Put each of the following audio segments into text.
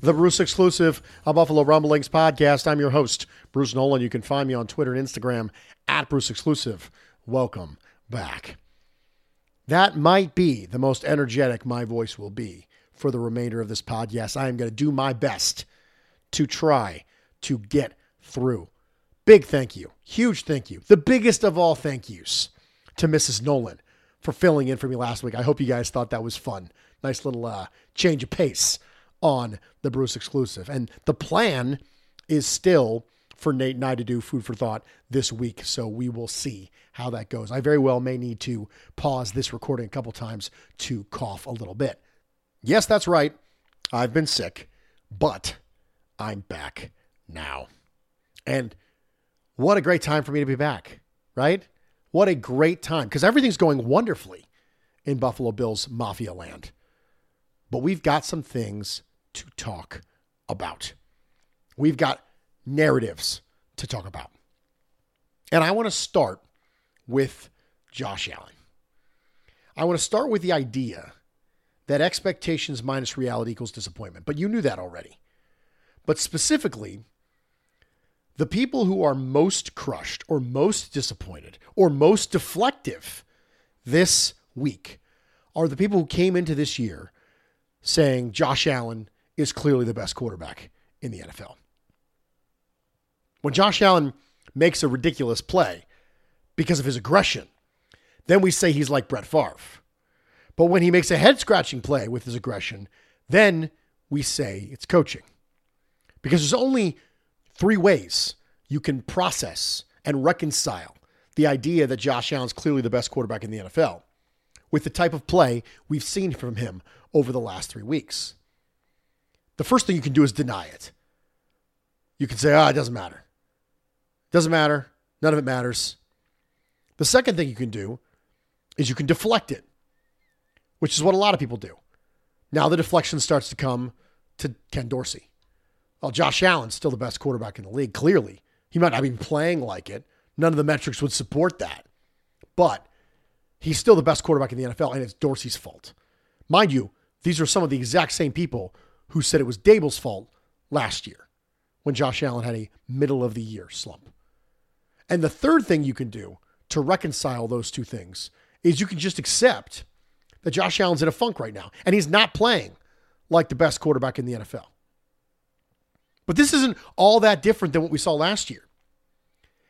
the Bruce Exclusive, a Buffalo Rumblings podcast. I'm your host, Bruce Nolan. You can find me on Twitter and Instagram at Bruce Exclusive. Welcome back. That might be the most energetic my voice will be for the remainder of this podcast. I am going to do my best to try to get through Big thank you. Huge thank you. The biggest of all thank yous to Mrs. Nolan for filling in for me last week. I hope you guys thought that was fun. Nice little uh, change of pace on the Bruce exclusive. And the plan is still for Nate and I to do food for thought this week. So we will see how that goes. I very well may need to pause this recording a couple times to cough a little bit. Yes, that's right. I've been sick, but I'm back now. And what a great time for me to be back, right? What a great time because everything's going wonderfully in Buffalo Bills Mafia land. But we've got some things to talk about. We've got narratives to talk about. And I want to start with Josh Allen. I want to start with the idea that expectations minus reality equals disappointment. But you knew that already. But specifically, the people who are most crushed or most disappointed or most deflective this week are the people who came into this year saying Josh Allen is clearly the best quarterback in the NFL. When Josh Allen makes a ridiculous play because of his aggression, then we say he's like Brett Favre. But when he makes a head scratching play with his aggression, then we say it's coaching. Because there's only three ways you can process and reconcile the idea that Josh Allen's clearly the best quarterback in the NFL with the type of play we've seen from him over the last three weeks. The first thing you can do is deny it. You can say, oh, it doesn't matter. It Doesn't matter. None of it matters. The second thing you can do is you can deflect it, which is what a lot of people do. Now the deflection starts to come to Ken Dorsey. Well, Josh Allen's still the best quarterback in the league, clearly. He might not be playing like it. None of the metrics would support that. But he's still the best quarterback in the NFL, and it's Dorsey's fault. Mind you, these are some of the exact same people who said it was Daboll's fault last year when Josh Allen had a middle of the year slump. And the third thing you can do to reconcile those two things is you can just accept that Josh Allen's in a funk right now, and he's not playing like the best quarterback in the NFL. But this isn't all that different than what we saw last year.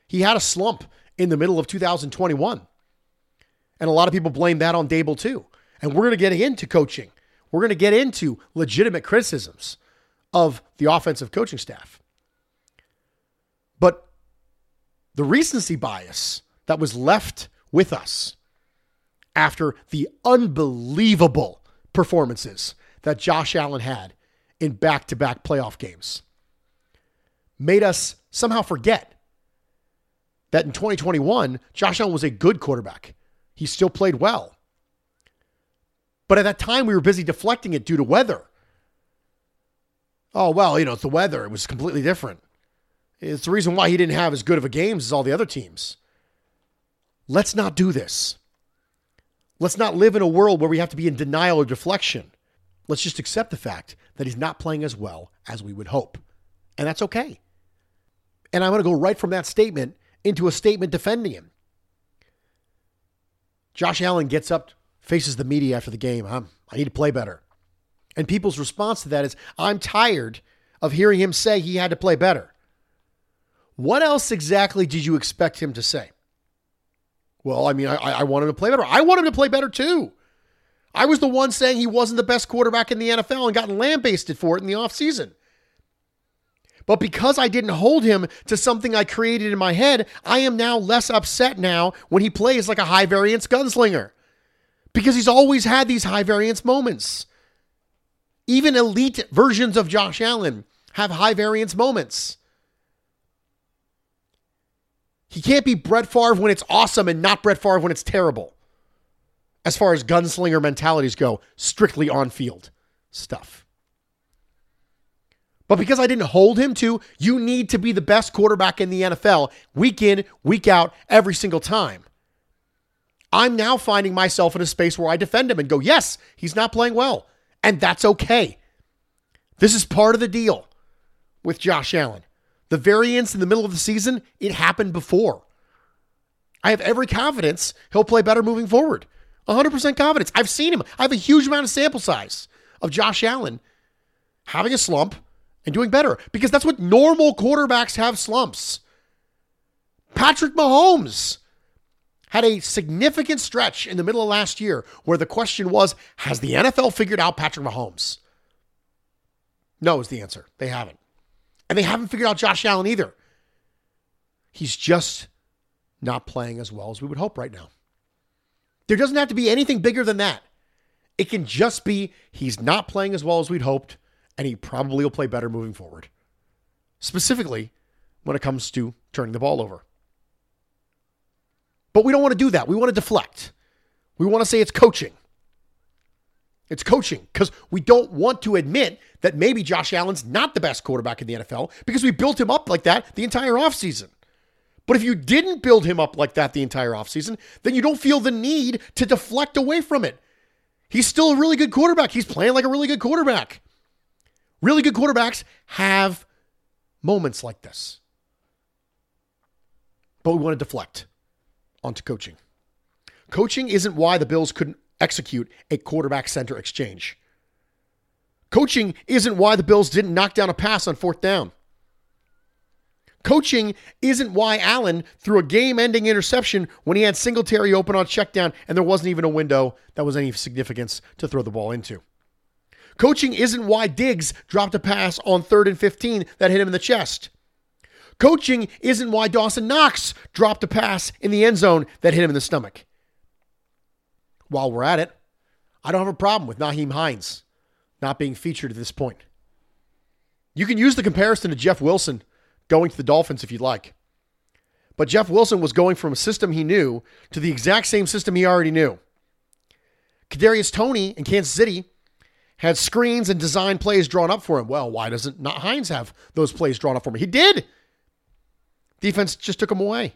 He had a slump in the middle of 2021. And a lot of people blame that on Daboll too. And we're going to get into coaching. We're going to get into legitimate criticisms of the offensive coaching staff. But the recency bias that was left with us after the unbelievable performances that Josh Allen had in back to back playoff games made us somehow forget that in 2021, Josh Allen was a good quarterback. He still played well. But at that time, we were busy deflecting it due to weather. Oh, well, you know, it's the weather. It was completely different. It's the reason why he didn't have as good of a games as all the other teams. Let's not do this. Let's not live in a world where we have to be in denial or deflection. Let's just accept the fact that he's not playing as well as we would hope. And that's okay. And I'm going to go right from that statement into a statement defending him. Josh Allen gets up, faces the media after the game. I'm, I need to play better. And people's response to that is, I'm tired of hearing him say he had to play better. What else exactly did you expect him to say? Well, I mean, I, I want him to play better. I want him to play better too. I was the one saying he wasn't the best quarterback in the NFL and got lambasted for it in the offseason. But because I didn't hold him to something I created in my head, I am now less upset now when he plays like a high variance gunslinger. Because he's always had these high variance moments. Even elite versions of Josh Allen have high variance moments. He can't be Brett Favre when it's awesome and not Brett Favre when it's terrible. As far as gunslinger mentalities go, strictly on field stuff. But because I didn't hold him to, you need to be the best quarterback in the NFL week in, week out, every single time. I'm now finding myself in a space where I defend him and go, yes, he's not playing well. And that's okay. This is part of the deal with Josh Allen. The variance in the middle of the season, it happened before. I have every confidence he'll play better moving forward. 100% confidence. I've seen him. I have a huge amount of sample size of Josh Allen having a slump and doing better because that's what normal quarterbacks have slumps. Patrick Mahomes had a significant stretch in the middle of last year where the question was Has the NFL figured out Patrick Mahomes? No, is the answer. They haven't. And they haven't figured out Josh Allen either. He's just not playing as well as we would hope right now. There doesn't have to be anything bigger than that. It can just be he's not playing as well as we'd hoped, and he probably will play better moving forward. Specifically, when it comes to turning the ball over. But we don't want to do that. We want to deflect. We want to say it's coaching. It's coaching because we don't want to admit that maybe Josh Allen's not the best quarterback in the NFL because we built him up like that the entire offseason. But if you didn't build him up like that the entire offseason, then you don't feel the need to deflect away from it. He's still a really good quarterback. He's playing like a really good quarterback. Really good quarterbacks have moments like this. But we want to deflect onto coaching. Coaching isn't why the Bills couldn't execute a quarterback center exchange. Coaching isn't why the Bills didn't knock down a pass on fourth down. Coaching isn't why Allen threw a game ending interception when he had Singletary open on check down and there wasn't even a window that was any significance to throw the ball into. Coaching isn't why Diggs dropped a pass on third and 15 that hit him in the chest. Coaching isn't why Dawson Knox dropped a pass in the end zone that hit him in the stomach. While we're at it, I don't have a problem with Nyheim Hines not being featured at this point. You can use the comparison to Jeff Wilson going to the Dolphins if you'd like. But Jeff Wilson was going from a system he knew to the exact same system he already knew. Kadarius Toney in Kansas City had screens and design plays drawn up for him. Well, why doesn't not Hines have those plays drawn up for me? He did. Defense just took him away.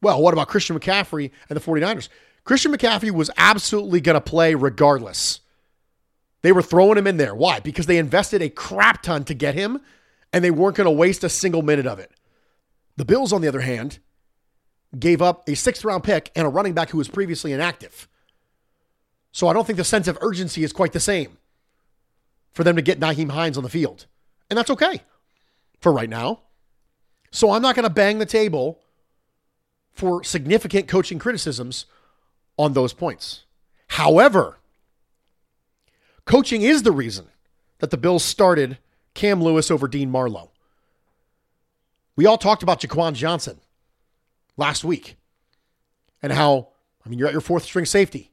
Well, what about Christian McCaffrey and the 49ers? Christian McCaffrey was absolutely going to play regardless. They were throwing him in there. Why? Because they invested a crap ton to get him and they weren't going to waste a single minute of it. The Bills, on the other hand, gave up a sixth round pick and a running back who was previously inactive. So I don't think the sense of urgency is quite the same for them to get Nyheim Hines on the field. And that's okay for right now. So I'm not going to bang the table for significant coaching criticisms on those points. However, coaching is the reason that the Bills started Cam Lewis over Dean Marlowe. We all talked about Jaquan Johnson last week and how, I mean, you're at your fourth string safety,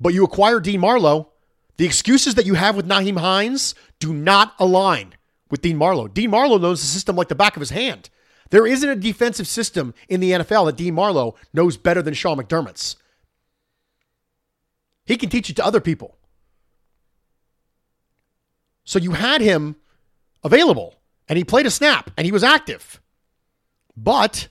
but you acquire Dean Marlowe. The excuses that you have with Nyheim Hines do not align with Dean Marlowe. Dean Marlowe knows the system like the back of his hand. There isn't a defensive system in the NFL that Dean Marlowe knows better than Sean McDermott's. He can teach it to other people. So you had him available and he played a snap and he was active. But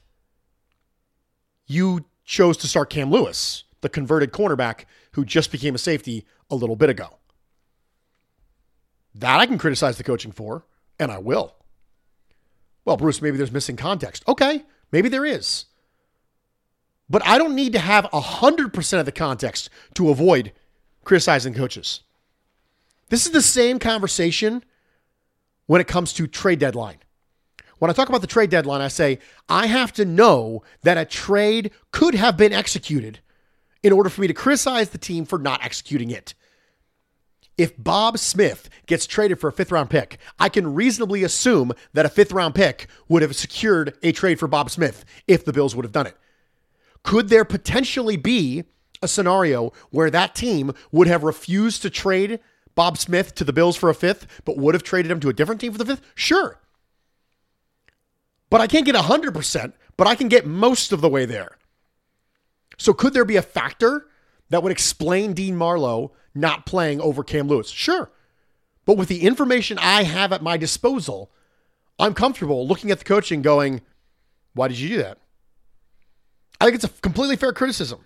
you chose to start Cam Lewis, the converted cornerback who just became a safety a little bit ago. That I can criticize the coaching for, and I will. Well, Bruce, maybe there's missing context. Okay, maybe there is. But I don't need to have 100% of the context to avoid criticizing coaches. This is the same conversation when it comes to trade deadline. When I talk about the trade deadline, I say I have to know that a trade could have been executed in order for me to criticize the team for not executing it. If Bob Smith gets traded for a fifth round pick, I can reasonably assume that a fifth round pick would have secured a trade for Bob Smith if the Bills would have done it. Could there potentially be a scenario where that team would have refused to trade Bob Smith to the Bills for a fifth, but would have traded him to a different team for the fifth? Sure. But I can't get 100%, but I can get most of the way there. So could there be a factor that would explain Dean Marlowe not playing over Cam Lewis? Sure. But with the information I have at my disposal, I'm comfortable looking at the coaching going, why did you do that? I think it's a completely fair criticism.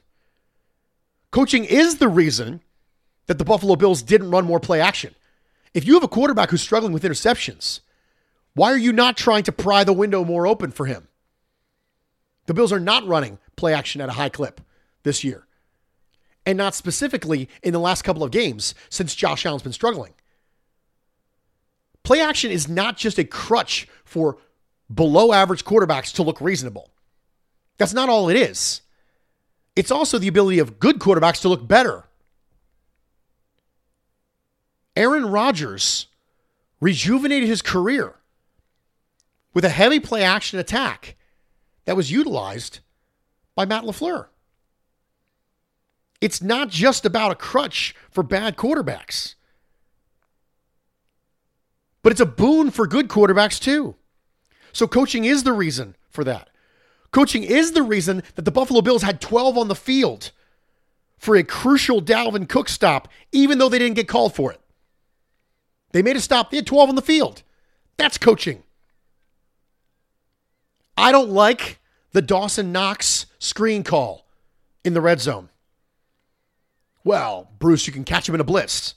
Coaching is the reason that the Buffalo Bills didn't run more play action. If you have a quarterback who's struggling with interceptions, why are you not trying to pry the window more open for him? The Bills are not running play action at a high clip this year. And not specifically in the last couple of games since Josh Allen's been struggling. Play action is not just a crutch for below average quarterbacks to look reasonable. That's not all it is. It's also the ability of good quarterbacks to look better. Aaron Rodgers rejuvenated his career with a heavy play action attack that was utilized by Matt LaFleur. It's not just about a crutch for bad quarterbacks, but it's a boon for good quarterbacks too. So, coaching is the reason for that. Coaching is the reason that the Buffalo Bills had 12 on the field for a crucial Dalvin Cook stop, even though they didn't get called for it. They made a stop. They had 12 on the field. That's coaching. I don't like the Dawson Knox screen call in the red zone. Well, Bruce, you can catch him in a blitz.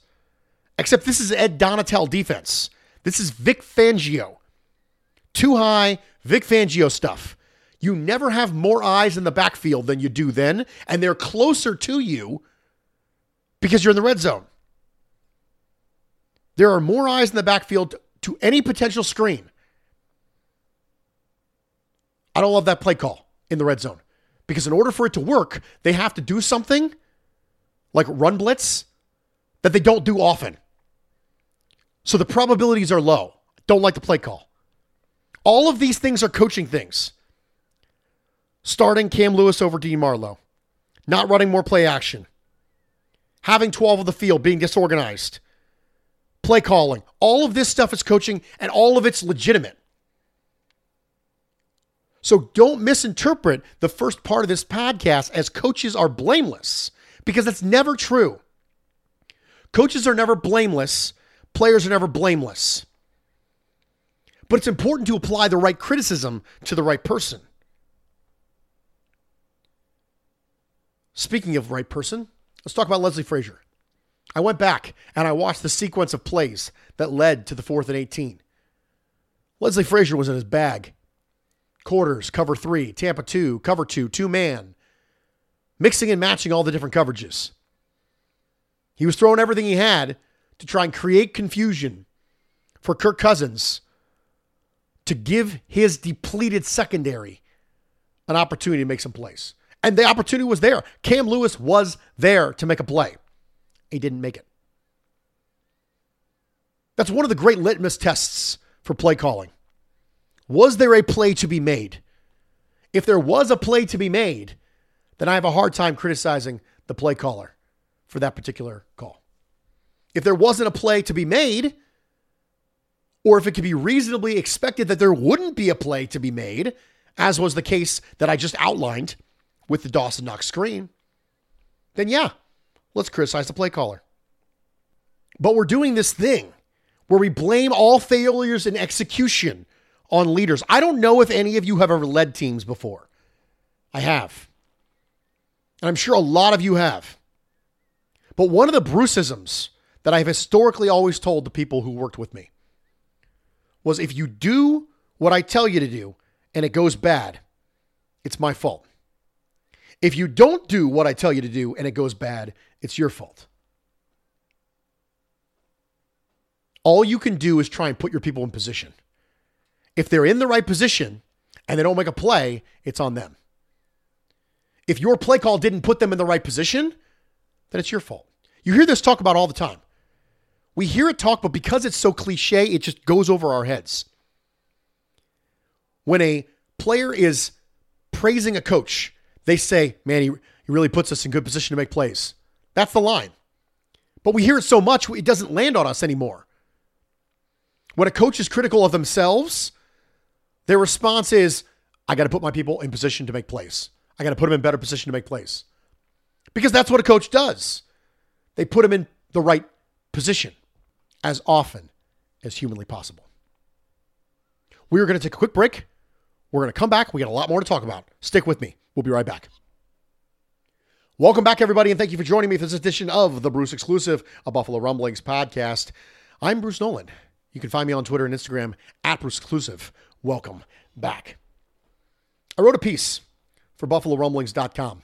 Except this is Ed Donatell defense. This is Vic Fangio. Two high, Vic Fangio stuff. You never have more eyes in the backfield than you do then, and they're closer to you because you're in the red zone. There are more eyes in the backfield to any potential screen. I don't love that play call in the red zone because in order for it to work, they have to do something like run blitz that they don't do often. So the probabilities are low. Don't like the play call. All of these things are coaching things starting Cam Lewis over Dean Marlowe, not running more play action, having 12 of the field being disorganized, play calling. All of this stuff is coaching and all of it's legitimate. So don't misinterpret the first part of this podcast as coaches are blameless because that's never true. Coaches are never blameless, players are never blameless. But it's important to apply the right criticism to the right person. Speaking of right person, let's talk about Leslie Frazier. I went back and I watched the sequence of plays that led to the fourth and 18. Leslie Frazier was in his bag. Quarters, cover three, Tampa two, cover two, two man, mixing and matching all the different coverages. He was throwing everything he had to try and create confusion for Kirk Cousins to give his depleted secondary an opportunity to make some plays. And the opportunity was there. Cam Lewis was there to make a play. He didn't make it. That's one of the great litmus tests for play calling. Was there a play to be made? If there was a play to be made, then I have a hard time criticizing the play caller for that particular call. If there wasn't a play to be made, or if it could be reasonably expected that there wouldn't be a play to be made, as was the case that I just outlined with the Dawson Knox screen, then yeah, let's criticize the play caller. But we're doing this thing where we blame all failures in execution on leaders. I don't know if any of you have ever led teams before. I have. And I'm sure a lot of you have. But one of the Bruceisms that I've historically always told the people who worked with me was if you do what I tell you to do and it goes bad, it's my fault. If you don't do what I tell you to do and it goes bad, it's your fault. All you can do is try and put your people in position. If they're in the right position and they don't make a play, it's on them. If your play call didn't put them in the right position, then it's your fault. You hear this talk about all the time. We hear it talk, but because it's so cliche, it just goes over our heads. When a player is praising a coach, they say, man, he, he really puts us in good position to make plays. That's the line. But we hear it so much, it doesn't land on us anymore. When a coach is critical of themselves, their response is, I got to put my people in position to make plays. I got to put them in better position to make plays. Because that's what a coach does. They put them in the right position as often as humanly possible. We are going to take a quick break. We're going to come back. We got a lot more to talk about. Stick with me. We'll be right back. Welcome back, everybody, and thank you for joining me for this edition of the Bruce Exclusive, a Buffalo Rumblings podcast. I'm Bruce Nolan. You can find me on Twitter and Instagram at Bruce Exclusive. Welcome back. I wrote a piece for BuffaloRumblings.com,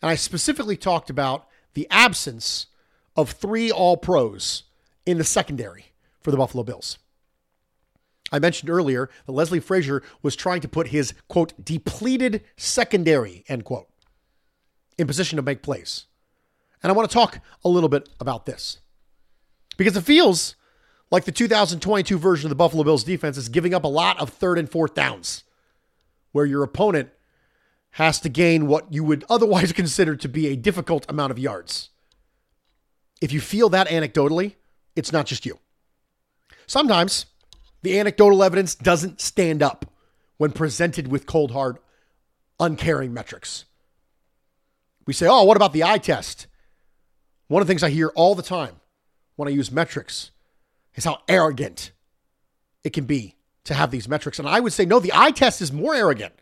and I specifically talked about the absence of three All Pros in the secondary for the Buffalo Bills. I mentioned earlier that Leslie Frazier was trying to put his, quote, depleted secondary, end quote, in position to make plays. And I want to talk a little bit about this because it feels like the 2022 version of the Buffalo Bills defense is giving up a lot of third and fourth downs where your opponent has to gain what you would otherwise consider to be a difficult amount of yards. If you feel that anecdotally, it's not just you. Sometimes the anecdotal evidence doesn't stand up when presented with cold, hard, uncaring metrics. We say, oh, what about the eye test? One of the things I hear all the time when I use metrics is how arrogant it can be to have these metrics. And I would say, no, the eye test is more arrogant.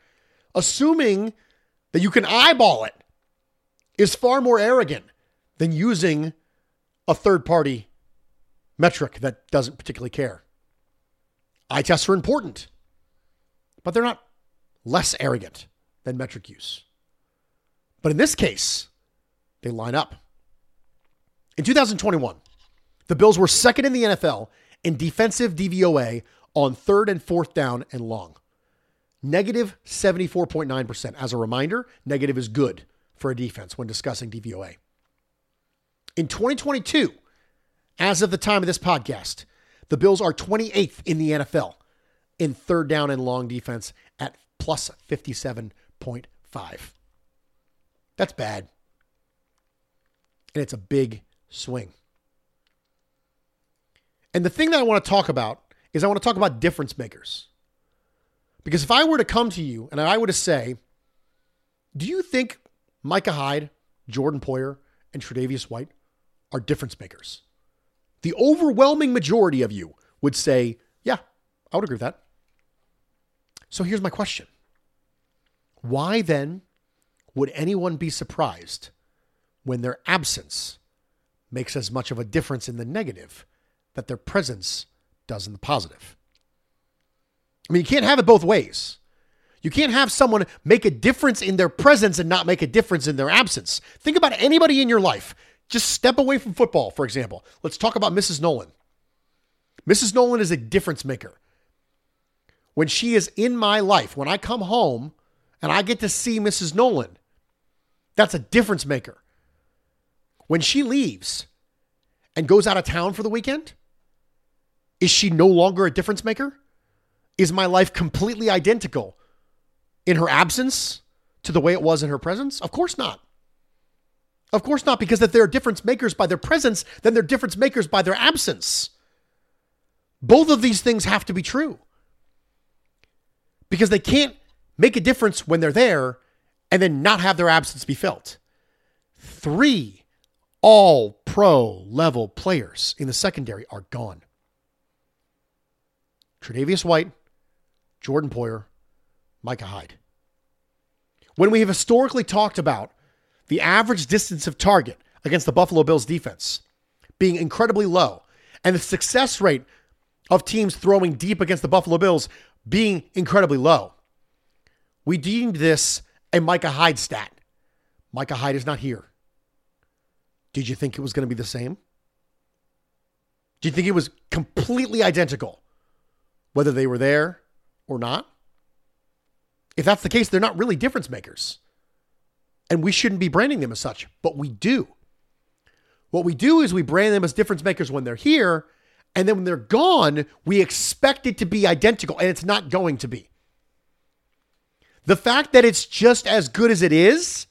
Assuming that you can eyeball it is far more arrogant than using a third party metric that doesn't particularly care. Eye tests are important, but they're not less arrogant than metric use. But in this case, they line up. In 2021, the Bills were second in the NFL in defensive DVOA on third and fourth down and long. Negative 74.9%. As a reminder, negative is good for a defense when discussing DVOA. In 2022, as of the time of this podcast, the Bills are 28th in the NFL in third down and long defense at plus 57.5. That's bad. And it's a big swing. And the thing that I want to talk about is I want to talk about difference makers. Because if I were to come to you and I were to say, do you think Micah Hyde, Jordan Poyer, and Tre'Davious White are difference makers? The overwhelming majority of you would say, yeah, I would agree with that. So here's my question Why then would anyone be surprised when their absence makes as much of a difference in the negative that their presence does in the positive. I mean, you can't have it both ways. You can't have someone make a difference in their presence and not make a difference in their absence. Think about anybody in your life. Just step away from football, for example. Let's talk about Mrs. Nolan. Mrs. Nolan is a difference maker. When she is in my life, when I come home and I get to see Mrs. Nolan, that's a difference maker. When she leaves and goes out of town for the weekend, is she no longer a difference maker? Is my life completely identical in her absence to the way it was in her presence? Of course not. Of course not, because that they're difference makers by their presence, then they're difference makers by their absence. Both of these things have to be true. Because they can't make a difference when they're there and then not have their absence be felt. Three all pro level players in the secondary are gone. Tre'Davious White, Jordan Poyer, Micah Hyde. When we have historically talked about the average distance of target against the Buffalo Bills defense being incredibly low and the success rate of teams throwing deep against the Buffalo Bills being incredibly low, we deemed this a Micah Hyde stat. Micah Hyde is not here. Did you think it was going to be the same? Do you think it was completely identical whether they were there or not. If that's the case, they're not really difference makers. And we shouldn't be branding them as such, but we do. What we do is we brand them as difference makers when they're here, and then when they're gone, we expect it to be identical, and it's not going to be. The fact that it's just as good as it is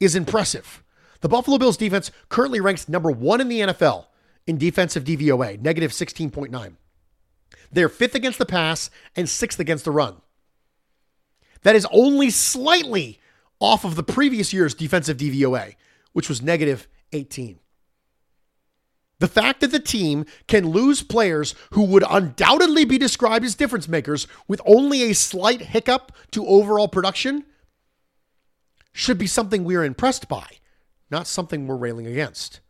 is impressive. The Buffalo Bills defense currently ranks number one in the NFL in defensive DVOA, negative 16.9. They're fifth against the pass and sixth against the run. That is only slightly off of the previous year's defensive DVOA, which was negative 18. The fact that the team can lose players who would undoubtedly be described as difference makers with only a slight hiccup to overall production should be something we're impressed by, not something we're railing against.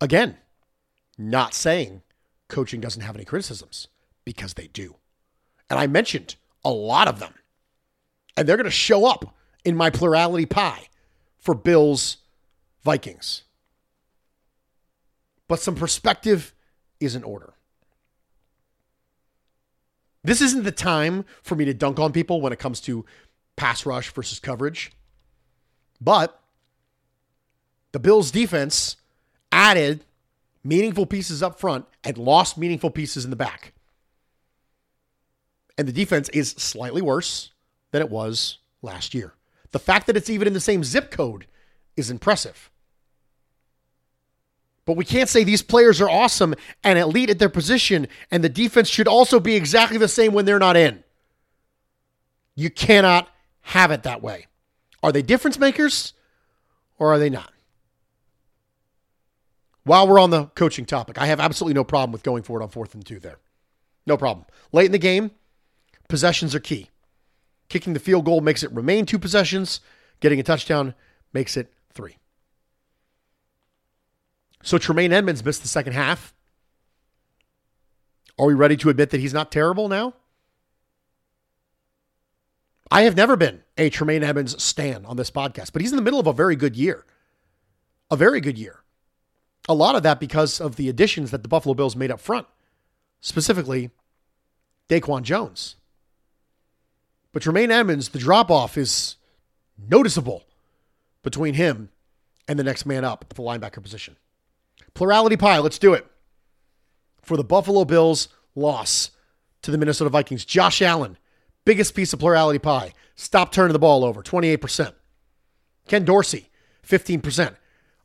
Again, not saying coaching doesn't have any criticisms because they do. And I mentioned a lot of them. And they're going to show up in my plurality pie for Bills Vikings. But some perspective is in order. This isn't the time for me to dunk on people when it comes to pass rush versus coverage. But the Bills defense added meaningful pieces up front and lost meaningful pieces in the back. And the defense is slightly worse than it was last year. The fact that it's even in the same zip code is impressive. But we can't say these players are awesome and elite at their position, and the defense should also be exactly the same when they're not in. You cannot have it that way. Are they difference makers or are they not? While we're on the coaching topic, I have absolutely no problem with going forward on fourth and two there. No problem. Late in the game, possessions are key. Kicking the field goal makes it remain two possessions. Getting a touchdown makes it three. So Tremaine Edmunds missed the second half. Are we ready to admit that he's not terrible now? I have never been a Tremaine Edmunds stan on this podcast, but he's in the middle of a very good year. A very good year. A lot of that because of the additions that the Buffalo Bills made up front, specifically Daquan Jones. But Tremaine Edmunds, the drop off is noticeable between him and the next man up at the linebacker position. Plurality pie, let's do it. For the Buffalo Bills loss to the Minnesota Vikings, Josh Allen, biggest piece of plurality pie. Stop turning the ball over, 28%. Ken Dorsey, 15%.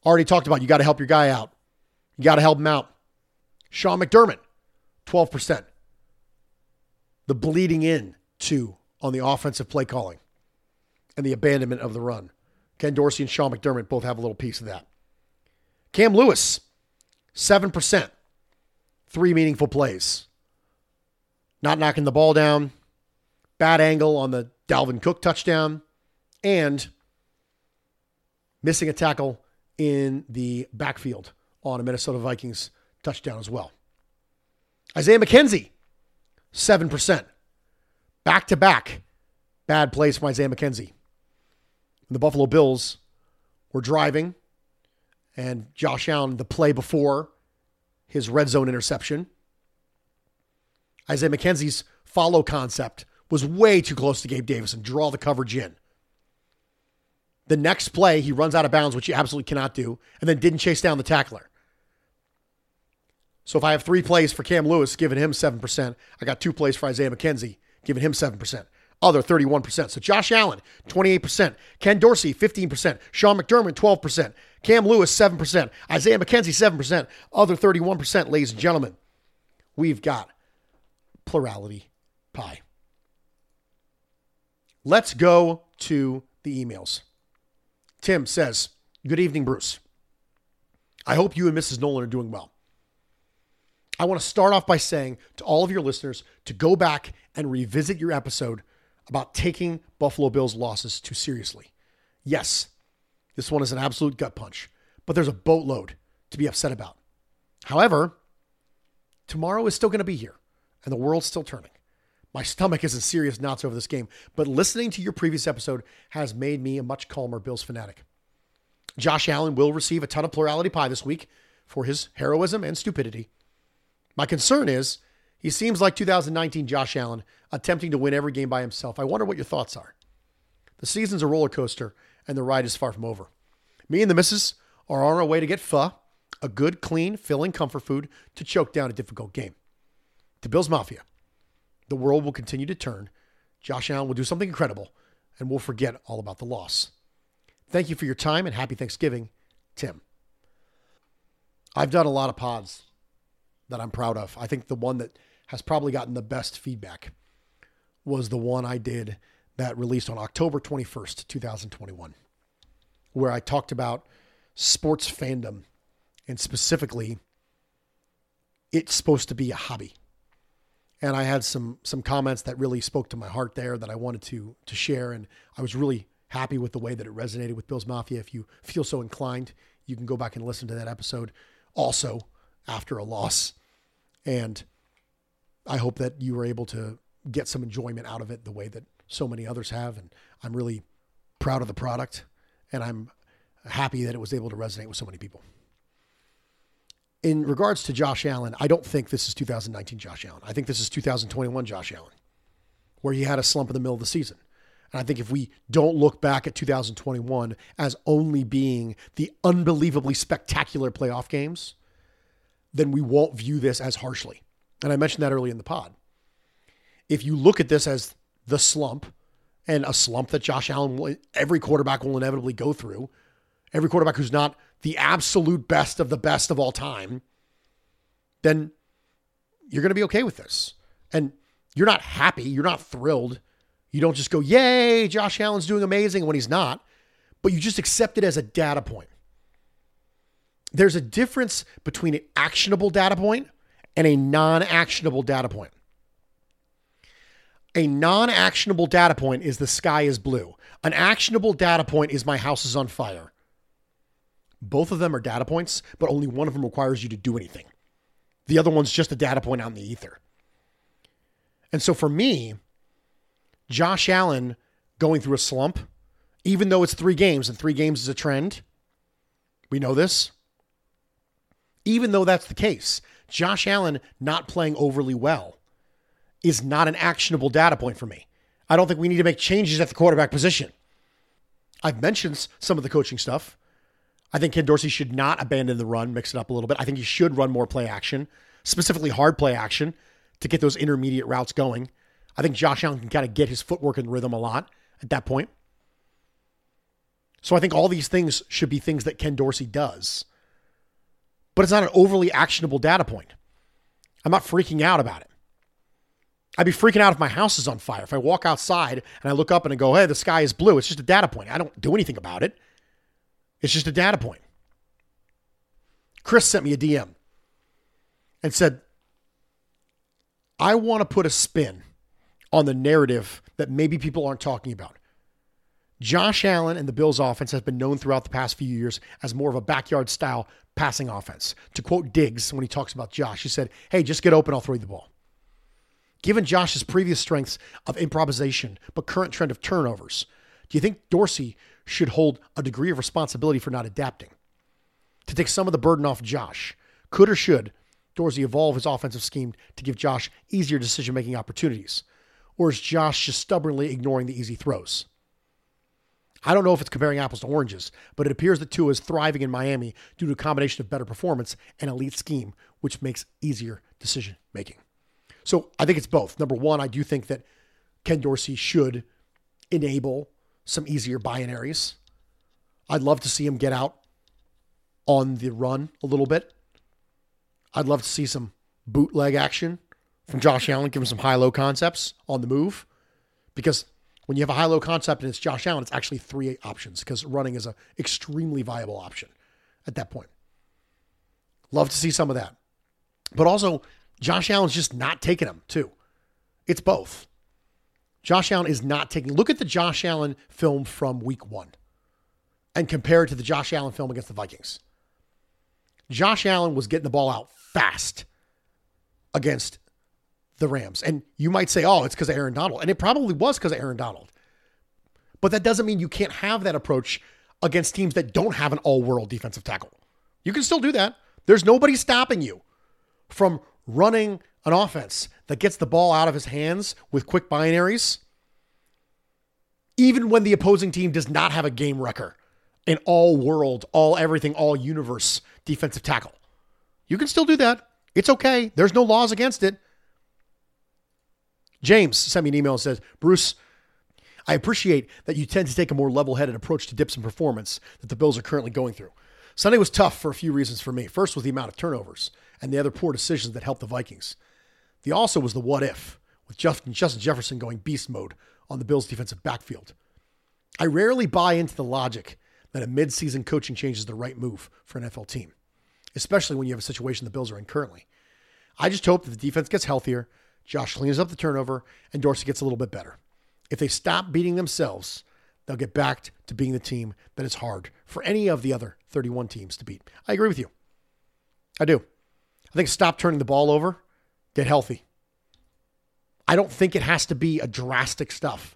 Already talked about you got to help your guy out. You got to help him out. Sean McDermott, 12%. The bleeding in, too, on the offensive play calling and the abandonment of the run. Ken Dorsey and Sean McDermott both have a little piece of that. Cam Lewis, 7%. Three meaningful plays. Not knocking the ball down. Bad angle on the Dalvin Cook touchdown. And missing a tackle in the backfield on a Minnesota Vikings touchdown as well. Isaiah McKenzie, 7%. Back to back bad plays from Isaiah McKenzie. The Buffalo Bills were driving, and Josh Allen, the play before his red zone interception. Isaiah McKenzie's follow concept was way too close to Gabe Davis and draw the coverage in. The next play, he runs out of bounds, which he absolutely cannot do, and then didn't chase down the tackler. So if I have three plays for Cam Lewis, giving him 7%, I got two plays for Isaiah McKenzie, giving him 7%. Other 31%. So Josh Allen, 28%. Ken Dorsey, 15%. Sean McDermott, 12%. Cam Lewis, 7%. Isaiah McKenzie, 7%. Other 31%, ladies and gentlemen. We've got plurality pie. Let's go to the emails. Tim says, Good evening, Bruce. I hope you and Mrs. Nolan are doing well. I want to start off by saying to all of your listeners to go back and revisit your episode about taking Buffalo Bills losses too seriously. Yes, this one is an absolute gut punch, but there's a boatload to be upset about. However, tomorrow is still going to be here and the world's still turning. My stomach is in serious knots over this game, but listening to your previous episode has made me a much calmer Bills fanatic. Josh Allen will receive a ton of plurality pie this week for his heroism and stupidity. My concern is he seems like 2019 Josh Allen attempting to win every game by himself. I wonder what your thoughts are. The season's a roller coaster and the ride is far from over. Me and the missus are on our way to get pho, a good, clean, filling comfort food to choke down a difficult game. To Bills Mafia, the world will continue to turn. Josh Allen will do something incredible, and we'll forget all about the loss. Thank you for your time and happy Thanksgiving, Tim. I've done a lot of pods that I'm proud of. I think the one that has probably gotten the best feedback was the one I did that released on October 21st, 2021, where I talked about sports fandom and specifically it's supposed to be a hobby. And I had some some comments that really spoke to my heart there that I wanted to to share and I was really happy with the way that it resonated with Bills Mafia. If you feel so inclined, you can go back and listen to that episode also after a loss. And I hope that you were able to get some enjoyment out of it the way that so many others have. And I'm really proud of the product and I'm happy that it was able to resonate with so many people. In regards to Josh Allen, I don't think this is 2019 Josh Allen. I think this is 2021 Josh Allen, where he had a slump in the middle of the season. And I think if we don't look back at 2021 as only being the unbelievably spectacular playoff games, then we won't view this as harshly. And I mentioned that early in the pod. If you look at this as the slump and a slump that Josh Allen, every quarterback will inevitably go through, every quarterback who's not the absolute best of the best of all time, then you're going to be okay with this. And you're not happy, you're not thrilled. You don't just go, yay, Josh Allen's doing amazing when he's not, but you just accept it as a data point. There's a difference between an actionable data point and a non actionable data point. A non actionable data point is the sky is blue. An actionable data point is my house is on fire. Both of them are data points, but only one of them requires you to do anything. The other one's just a data point out in the ether. And so for me, Josh Allen going through a slump, even though it's three games and three games is a trend, we know this. Even though that's the case, Josh Allen not playing overly well is not an actionable data point for me. I don't think we need to make changes at the quarterback position. I've mentioned some of the coaching stuff. I think Ken Dorsey should not abandon the run, mix it up a little bit. I think he should run more play action, specifically hard play action, to get those intermediate routes going. I think Josh Allen can kind of get his footwork and rhythm a lot at that point. So I think all these things should be things that Ken Dorsey does. But it's not an overly actionable data point. I'm not freaking out about it. I'd be freaking out if my house is on fire. If I walk outside and I look up and I go, hey, the sky is blue, it's just a data point. I don't do anything about it. It's just a data point. Chris sent me a DM and said, I want to put a spin on the narrative that maybe people aren't talking about. Josh Allen and the Bills offense has been known throughout the past few years as more of a backyard style passing offense. To quote Diggs when he talks about Josh, he said, Hey, just get open, I'll throw you the ball. Given Josh's previous strengths of improvisation, but current trend of turnovers, do you think Dorsey should hold a degree of responsibility for not adapting. To take some of the burden off Josh, could or should Dorsey evolve his offensive scheme to give Josh easier decision making opportunities? Or is Josh just stubbornly ignoring the easy throws? I don't know if it's comparing apples to oranges, but it appears that Tua is thriving in Miami due to a combination of better performance and elite scheme, which makes easier decision making. So I think it's both. Number one, I do think that Ken Dorsey should enable some easier binaries. I'd love to see him get out on the run a little bit. I'd love to see some bootleg action from Josh Allen, give him some high low concepts on the move. Because when you have a high low concept and it's Josh Allen, it's actually three options because running is an extremely viable option at that point. Love to see some of that. But also, Josh Allen's just not taking them, too. It's both. Josh Allen is not taking. Look at the Josh Allen film from week one and compare it to the Josh Allen film against the Vikings. Josh Allen was getting the ball out fast against the Rams. And you might say, oh, it's because of Aaron Donald. And it probably was because of Aaron Donald. But that doesn't mean you can't have that approach against teams that don't have an all world defensive tackle. You can still do that. There's nobody stopping you from running an offense that gets the ball out of his hands with quick binaries, even when the opposing team does not have a game wrecker, an all world, all everything, all universe defensive tackle. You can still do that. It's okay. There's no laws against it. James sent me an email and says, Bruce, I appreciate that you tend to take a more level headed approach to dips in performance that the Bills are currently going through. Sunday was tough for a few reasons for me. First was the amount of turnovers and the other poor decisions that helped the Vikings. The also was the what if, with Justin Jefferson going beast mode on the Bills' defensive backfield. I rarely buy into the logic that a midseason coaching change is the right move for an NFL team, especially when you have a situation the Bills are in currently. I just hope that the defense gets healthier, Josh cleans up the turnover, and Dorsey gets a little bit better. If they stop beating themselves, they'll get back to being the team that is hard for any of the other 31 teams to beat. I agree with you. I do. I think stop turning the ball over, get healthy. I don't think it has to be a drastic stuff.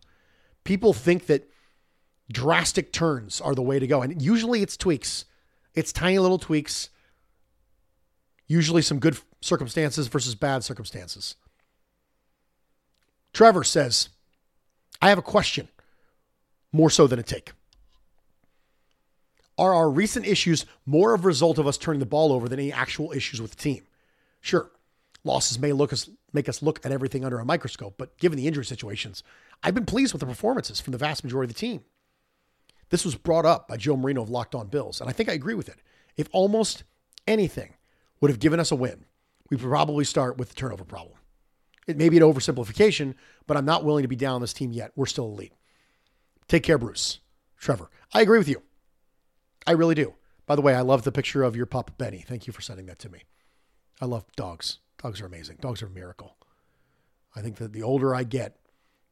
People think that drastic turns are the way to go. And usually it's tweaks, it's tiny little tweaks, usually some good circumstances versus bad circumstances. Trevor says, I have a question, more so than a take. Are our recent issues more of a result of us turning the ball over than any actual issues with the team? Sure, losses may look us, make us look at everything under a microscope, but given the injury situations, I've been pleased with the performances from the vast majority of the team. This was brought up by Joe Marino of Locked On Bills, and I think I agree with it. If almost anything would have given us a win, we probably start with the turnover problem. It may be an oversimplification, but I'm not willing to be down on this team yet. We're still elite. Take care, Bruce. Trevor, I agree with you. I really do. By the way, I love the picture of your pup, Benny. Thank you for sending that to me. I love dogs. Dogs are amazing. Dogs are a miracle. I think that the older I get,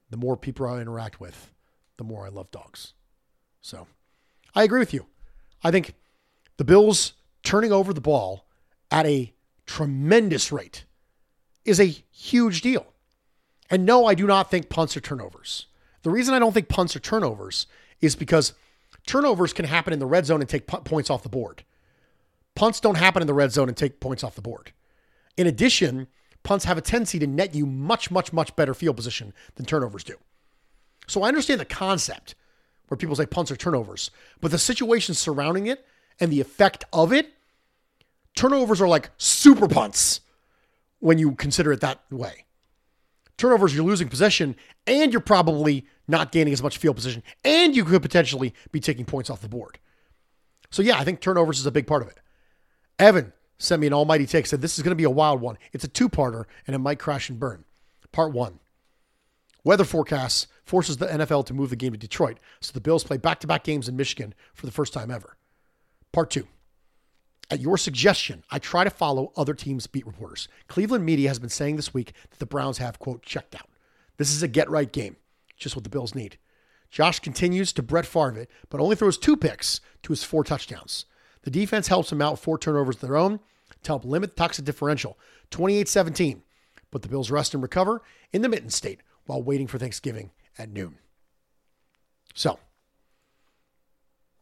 the more people I interact with, the more I love dogs. So I agree with you. I think the Bills turning over the ball at a tremendous rate is a huge deal. And no, I do not think punts are turnovers. The reason I don't think punts are turnovers is because turnovers can happen in the red zone and take points off the board. Punts don't happen in the red zone and take points off the board. In addition, punts have a tendency to net you much, much, much better field position than turnovers do. So I understand the concept where people say punts are turnovers, but the situation surrounding it and the effect of it, turnovers are like super punts when you consider it that way. Turnovers, you're losing possession and you're probably not gaining as much field position, and you could potentially be taking points off the board. So, yeah, I think turnovers is a big part of it. Evan sent me an almighty take, said this is going to be a wild one. It's a two parter, and it might crash and burn. Part one weather forecasts forces the NFL to move the game to Detroit, so the Bills play back to back games in Michigan for the first time ever. Part two. At your suggestion, I try to follow other teams' beat reporters. Cleveland media has been saying this week that the Browns have, quote, checked out. This is a get right game just what the Bills need. Josh continues to Brett Favre but only throws two picks to his four touchdowns. The defense helps him out four turnovers of their own to help limit the toxic differential, 28-17. But the Bills rest and recover in the mitten state while waiting for Thanksgiving at noon. So,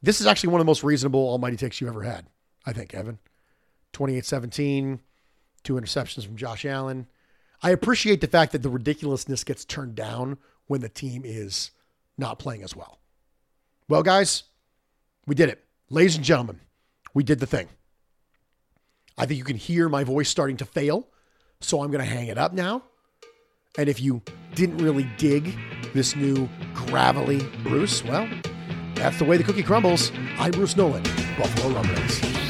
this is actually one of the most reasonable almighty takes you've ever had, I think, Evan. 28-17, two interceptions from Josh Allen. I appreciate the fact that the ridiculousness gets turned down when the team is not playing as well. Well, guys, we did it. Ladies and gentlemen, we did the thing. I think you can hear my voice starting to fail, so I'm going to hang it up now. And if you didn't really dig this new gravelly Bruce, well, that's the way the cookie crumbles. I'm Bruce Nolan, Buffalo Rumblings.